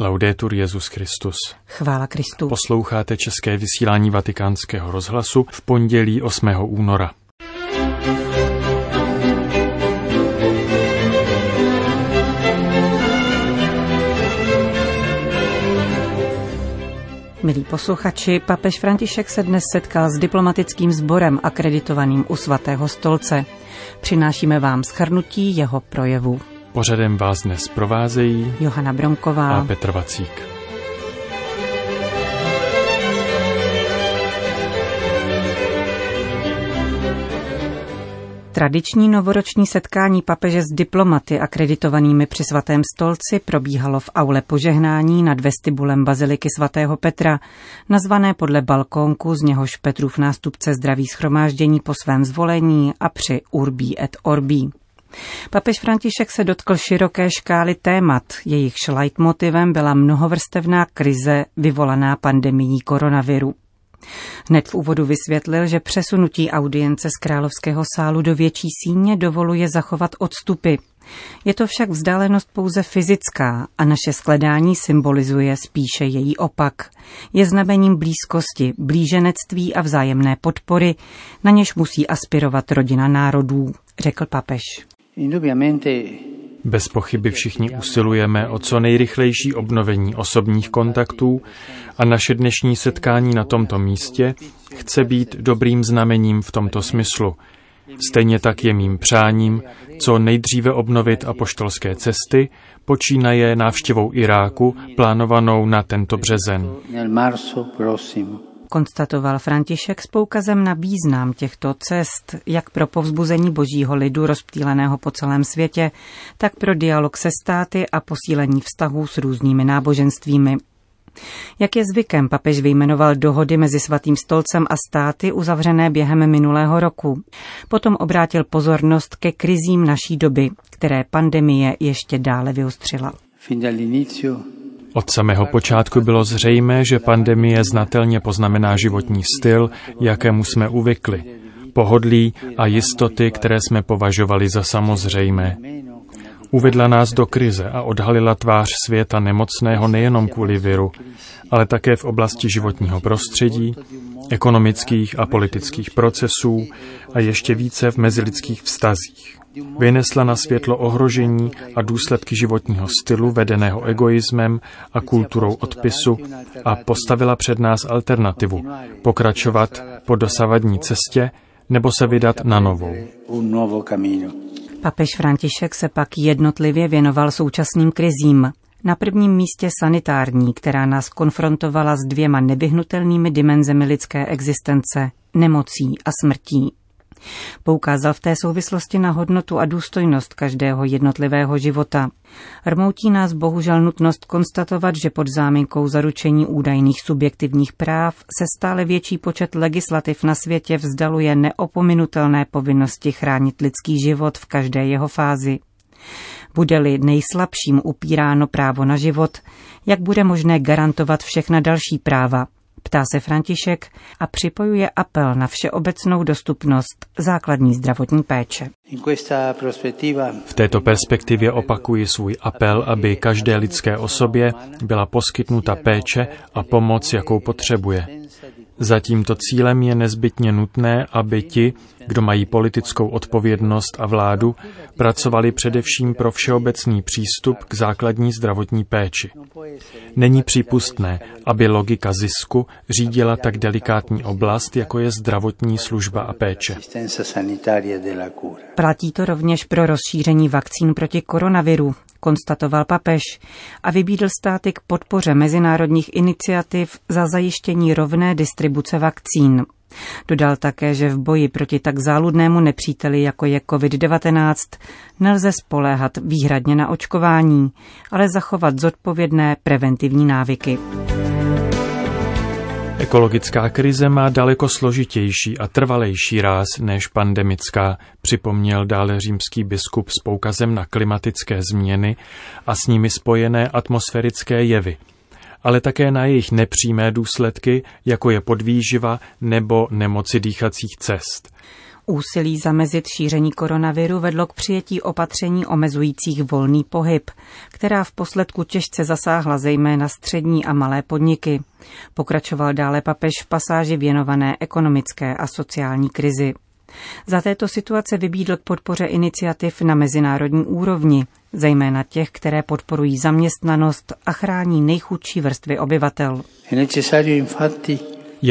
Laudetur Jezus Christus. Chvála Kristu. Posloucháte české vysílání Vatikánského rozhlasu v pondělí 8. února. Milí posluchači, papež František se dnes setkal s diplomatickým sborem akreditovaným u svatého stolce. Přinášíme vám schrnutí jeho projevu. Pořadem vás dnes provázejí Johana Bronková a Petr Vacík. Tradiční novoroční setkání papeže s diplomaty akreditovanými při svatém stolci probíhalo v aule požehnání nad vestibulem baziliky svatého Petra, nazvané podle balkónku, z něhož Petrův nástupce zdraví schromáždění po svém zvolení a při Urbí et Orbí. Papež František se dotkl široké škály témat, jejichž leitmotivem byla mnohovrstevná krize vyvolaná pandemií koronaviru. Hned v úvodu vysvětlil, že přesunutí audience z královského sálu do větší síně dovoluje zachovat odstupy. Je to však vzdálenost pouze fyzická a naše skledání symbolizuje spíše její opak. Je znamením blízkosti, blíženectví a vzájemné podpory, na něž musí aspirovat rodina národů, řekl papež. Bez pochyby všichni usilujeme o co nejrychlejší obnovení osobních kontaktů a naše dnešní setkání na tomto místě chce být dobrým znamením v tomto smyslu. Stejně tak je mým přáním co nejdříve obnovit apoštolské cesty, počínaje návštěvou Iráku plánovanou na tento březen konstatoval František s poukazem na význam těchto cest, jak pro povzbuzení božího lidu rozptýleného po celém světě, tak pro dialog se státy a posílení vztahů s různými náboženstvími. Jak je zvykem, papež vyjmenoval dohody mezi svatým stolcem a státy uzavřené během minulého roku. Potom obrátil pozornost ke krizím naší doby, které pandemie ještě dále vyostřila. Od samého počátku bylo zřejmé, že pandemie znatelně poznamená životní styl, jakému jsme uvykli, pohodlí a jistoty, které jsme považovali za samozřejmé. Uvedla nás do krize a odhalila tvář světa nemocného nejenom kvůli viru, ale také v oblasti životního prostředí, ekonomických a politických procesů a ještě více v mezilidských vztazích. Vynesla na světlo ohrožení a důsledky životního stylu vedeného egoismem a kulturou odpisu a postavila před nás alternativu pokračovat po dosavadní cestě nebo se vydat na novou. Papež František se pak jednotlivě věnoval současným krizím. Na prvním místě sanitární, která nás konfrontovala s dvěma nevyhnutelnými dimenzemi lidské existence, nemocí a smrtí. Poukázal v té souvislosti na hodnotu a důstojnost každého jednotlivého života. Rmoutí nás bohužel nutnost konstatovat, že pod záminkou zaručení údajných subjektivních práv se stále větší počet legislativ na světě vzdaluje neopominutelné povinnosti chránit lidský život v každé jeho fázi. Bude-li nejslabším upíráno právo na život, jak bude možné garantovat všechna další práva, Ptá se František a připojuje apel na všeobecnou dostupnost základní zdravotní péče. V této perspektivě opakuji svůj apel, aby každé lidské osobě byla poskytnuta péče a pomoc, jakou potřebuje. Za tímto cílem je nezbytně nutné, aby ti, kdo mají politickou odpovědnost a vládu, pracovali především pro všeobecný přístup k základní zdravotní péči. Není přípustné, aby logika zisku řídila tak delikátní oblast, jako je zdravotní služba a péče. Platí to rovněž pro rozšíření vakcín proti koronaviru, konstatoval papež a vybídl státy k podpoře mezinárodních iniciativ za zajištění rovné distribuce vakcín. Dodal také, že v boji proti tak záludnému nepříteli, jako je COVID-19, nelze spoléhat výhradně na očkování, ale zachovat zodpovědné preventivní návyky. Ekologická krize má daleko složitější a trvalejší ráz než pandemická, připomněl dále římský biskup s poukazem na klimatické změny a s nimi spojené atmosférické jevy, ale také na jejich nepřímé důsledky, jako je podvýživa nebo nemoci dýchacích cest. Úsilí zamezit šíření koronaviru vedlo k přijetí opatření omezujících volný pohyb, která v posledku těžce zasáhla zejména střední a malé podniky. Pokračoval dále papež v pasáži věnované ekonomické a sociální krizi. Za této situace vybídl k podpoře iniciativ na mezinárodní úrovni, zejména těch, které podporují zaměstnanost a chrání nejchudší vrstvy obyvatel. Je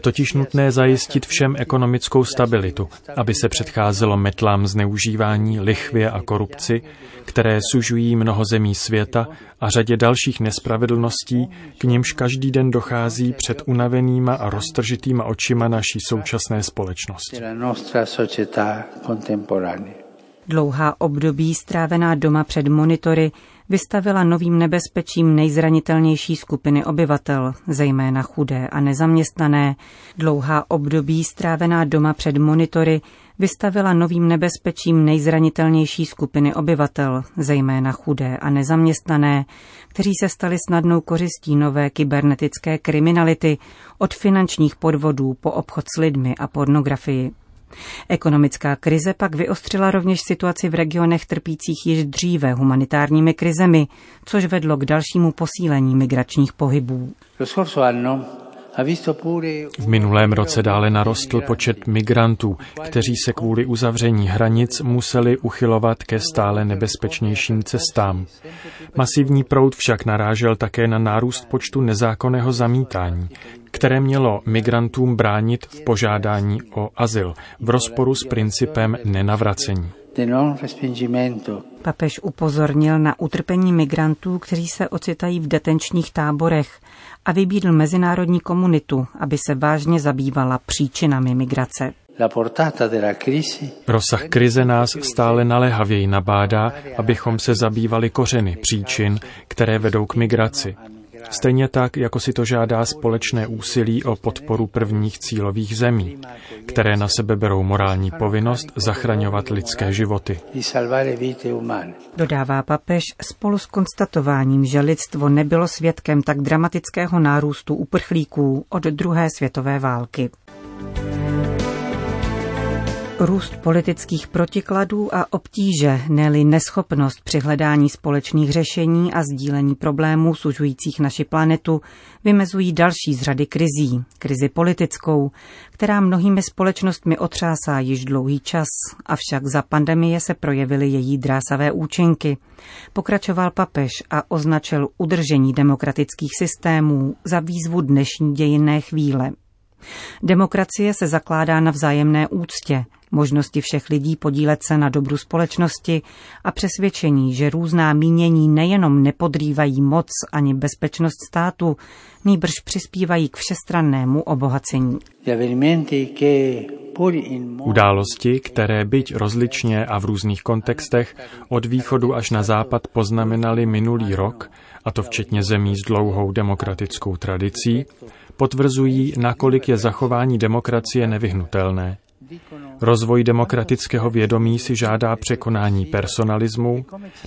totiž nutné zajistit všem ekonomickou stabilitu, aby se předcházelo metlám zneužívání, lichvě a korupci, které sužují mnoho zemí světa a řadě dalších nespravedlností, k nimž každý den dochází před unavenýma a roztržitýma očima naší současné společnosti. Dlouhá období strávená doma před monitory vystavila novým nebezpečím nejzranitelnější skupiny obyvatel, zejména chudé a nezaměstnané. Dlouhá období strávená doma před monitory vystavila novým nebezpečím nejzranitelnější skupiny obyvatel, zejména chudé a nezaměstnané, kteří se stali snadnou kořistí nové kybernetické kriminality, od finančních podvodů po obchod s lidmi a pornografii. Ekonomická krize pak vyostřila rovněž situaci v regionech trpících již dříve humanitárními krizemi, což vedlo k dalšímu posílení migračních pohybů. V minulém roce dále narostl počet migrantů, kteří se kvůli uzavření hranic museli uchylovat ke stále nebezpečnějším cestám. Masivní proud však narážel také na nárůst počtu nezákonného zamítání, které mělo migrantům bránit v požádání o azyl v rozporu s principem nenavracení. Papež upozornil na utrpení migrantů, kteří se ocitají v detenčních táborech a vybídl mezinárodní komunitu, aby se vážně zabývala příčinami migrace. Rozsah krize nás stále naléhavěji nabádá, abychom se zabývali kořeny příčin, které vedou k migraci. Stejně tak, jako si to žádá společné úsilí o podporu prvních cílových zemí, které na sebe berou morální povinnost zachraňovat lidské životy. Dodává papež spolu s konstatováním, že lidstvo nebylo svědkem tak dramatického nárůstu uprchlíků od druhé světové války. Růst politických protikladů a obtíže, neli neschopnost při hledání společných řešení a sdílení problémů sužujících naši planetu vymezují další z řady krizí, krizi politickou, která mnohými společnostmi otřásá již dlouhý čas, avšak za pandemie se projevily její drásavé účinky. Pokračoval papež a označil udržení demokratických systémů za výzvu dnešní dějinné chvíle. Demokracie se zakládá na vzájemné úctě, možnosti všech lidí podílet se na dobru společnosti a přesvědčení, že různá mínění nejenom nepodrývají moc ani bezpečnost státu, nýbrž přispívají k všestrannému obohacení. Události, které byť rozličně a v různých kontextech od východu až na západ poznamenaly minulý rok, a to včetně zemí s dlouhou demokratickou tradicí, potvrzují, nakolik je zachování demokracie nevyhnutelné. Rozvoj demokratického vědomí si žádá překonání personalismu,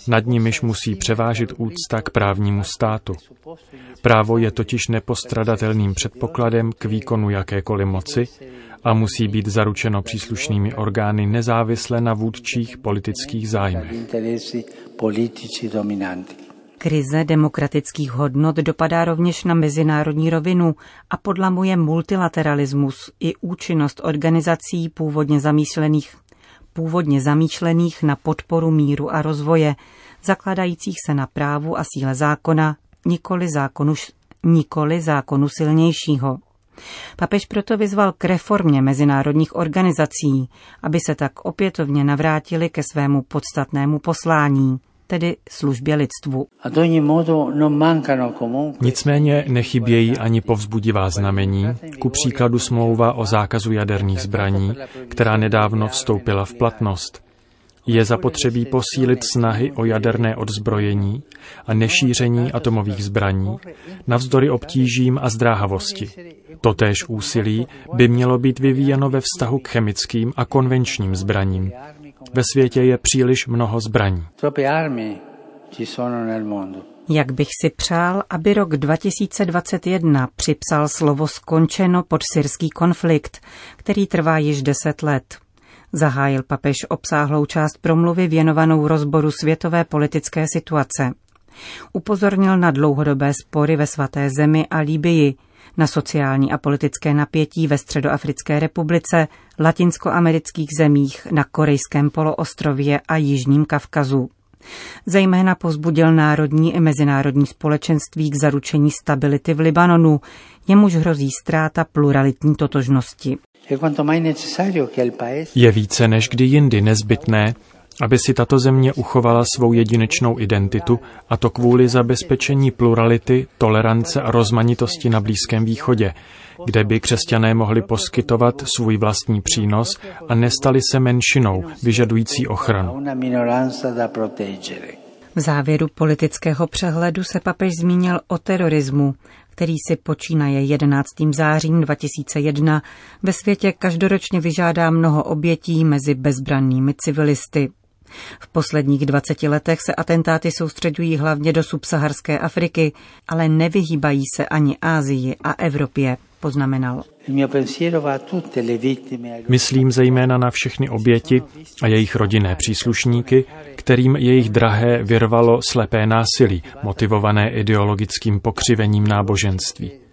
nad nimiž musí převážit úcta k právnímu státu. Právo je totiž nepostradatelným předpokladem k výkonu jakékoliv moci a musí být zaručeno příslušnými orgány nezávisle na vůdčích politických zájmech. Krize demokratických hodnot dopadá rovněž na mezinárodní rovinu a podlamuje multilateralismus i účinnost organizací původně zamýšlených, původně zamýšlených na podporu míru a rozvoje, zakladajících se na právu a síle zákona, nikoli zákonu, nikoli zákonu silnějšího. Papež proto vyzval k reformě mezinárodních organizací, aby se tak opětovně navrátili ke svému podstatnému poslání, tedy službě lidstvu. Nicméně nechybějí ani povzbudivá znamení, ku příkladu smlouva o zákazu jaderných zbraní, která nedávno vstoupila v platnost. Je zapotřebí posílit snahy o jaderné odzbrojení a nešíření atomových zbraní, navzdory obtížím a zdráhavosti. Totéž úsilí by mělo být vyvíjeno ve vztahu k chemickým a konvenčním zbraním, ve světě je příliš mnoho zbraní. Jak bych si přál, aby rok 2021 připsal slovo skončeno pod syrský konflikt, který trvá již deset let. Zahájil papež obsáhlou část promluvy věnovanou rozboru světové politické situace. Upozornil na dlouhodobé spory ve svaté zemi a Líbii, na sociální a politické napětí ve Středoafrické republice, latinskoamerických zemích, na Korejském poloostrově a Jižním Kavkazu. Zejména pozbudil národní i mezinárodní společenství k zaručení stability v Libanonu, jemuž hrozí ztráta pluralitní totožnosti. Je více než kdy jindy nezbytné, aby si tato země uchovala svou jedinečnou identitu, a to kvůli zabezpečení plurality, tolerance a rozmanitosti na Blízkém východě, kde by křesťané mohli poskytovat svůj vlastní přínos a nestali se menšinou vyžadující ochranu. V závěru politického přehledu se papež zmínil o terorismu, který si počínaje 11. zářím 2001 ve světě každoročně vyžádá mnoho obětí mezi bezbrannými civilisty. V posledních 20 letech se atentáty soustředují hlavně do subsaharské Afriky, ale nevyhýbají se ani Ázii a Evropě, poznamenal. Myslím zejména na všechny oběti a jejich rodinné příslušníky, kterým jejich drahé vyrvalo slepé násilí, motivované ideologickým pokřivením náboženství.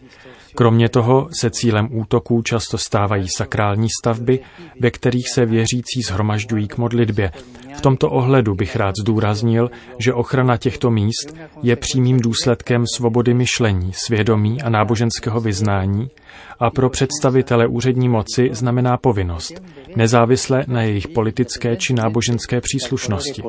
Kromě toho se cílem útoků často stávají sakrální stavby, ve kterých se věřící zhromažďují k modlitbě. V tomto ohledu bych rád zdůraznil, že ochrana těchto míst je přímým důsledkem svobody myšlení, svědomí a náboženského vyznání a pro představitele úřední moci znamená povinnost, nezávisle na jejich politické či náboženské příslušnosti.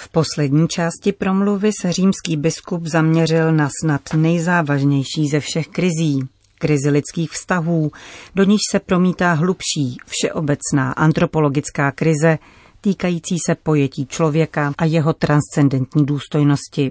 V poslední části promluvy se římský biskup zaměřil na snad nejzávažnější ze všech krizí, krizi lidských vztahů, do níž se promítá hlubší, všeobecná antropologická krize, týkající se pojetí člověka a jeho transcendentní důstojnosti.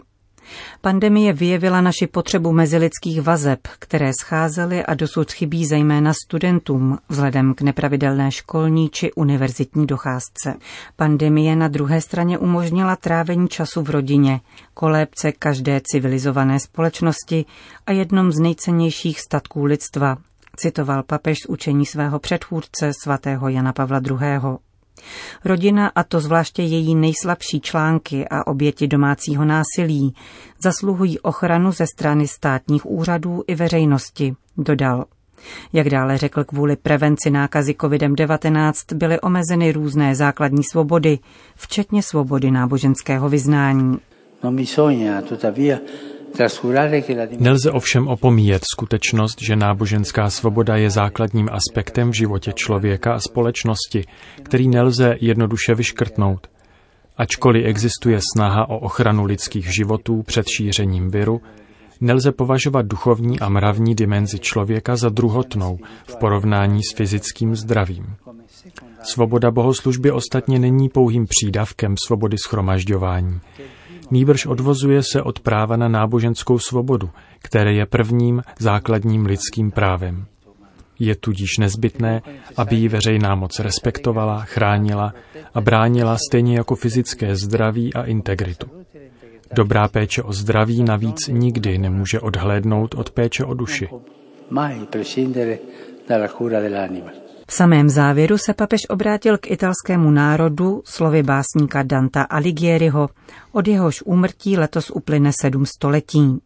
Pandemie vyjevila naši potřebu mezilidských vazeb, které scházely a dosud chybí zejména studentům vzhledem k nepravidelné školní či univerzitní docházce. Pandemie na druhé straně umožnila trávení času v rodině, kolébce každé civilizované společnosti a jednom z nejcennějších statků lidstva, citoval papež z učení svého předchůdce svatého Jana Pavla II. Rodina, a to zvláště její nejslabší články a oběti domácího násilí, zasluhují ochranu ze strany státních úřadů i veřejnosti, dodal. Jak dále řekl, kvůli prevenci nákazy COVID-19 byly omezeny různé základní svobody, včetně svobody náboženského vyznání. Non bisogna, tuttavia, Nelze ovšem opomíjet skutečnost, že náboženská svoboda je základním aspektem v životě člověka a společnosti, který nelze jednoduše vyškrtnout. Ačkoliv existuje snaha o ochranu lidských životů před šířením viru, nelze považovat duchovní a mravní dimenzi člověka za druhotnou v porovnání s fyzickým zdravím. Svoboda bohoslužby ostatně není pouhým přídavkem svobody schromažďování. Nýbrž odvozuje se od práva na náboženskou svobodu, které je prvním základním lidským právem. Je tudíž nezbytné, aby ji veřejná moc respektovala, chránila a bránila stejně jako fyzické zdraví a integritu. Dobrá péče o zdraví navíc nikdy nemůže odhlédnout od péče o duši. V samém závěru se papež obrátil k italskému národu slovy básníka Danta Alighieriho, od jehož úmrtí letos uplyne sedm století.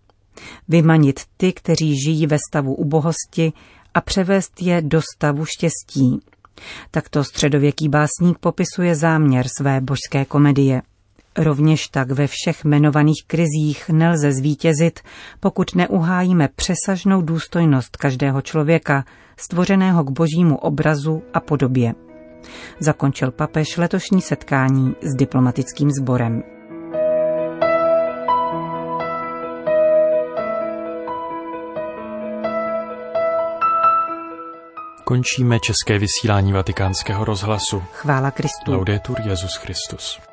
Vymanit ty, kteří žijí ve stavu ubohosti a převést je do stavu štěstí. Takto středověký básník popisuje záměr své božské komedie. Rovněž tak ve všech jmenovaných krizích nelze zvítězit, pokud neuhájíme přesažnou důstojnost každého člověka, stvořeného k božímu obrazu a podobě. Zakončil papež letošní setkání s diplomatickým sborem. Končíme české vysílání vatikánského rozhlasu. Chvála Kristu. Laudetur Jezus Christus.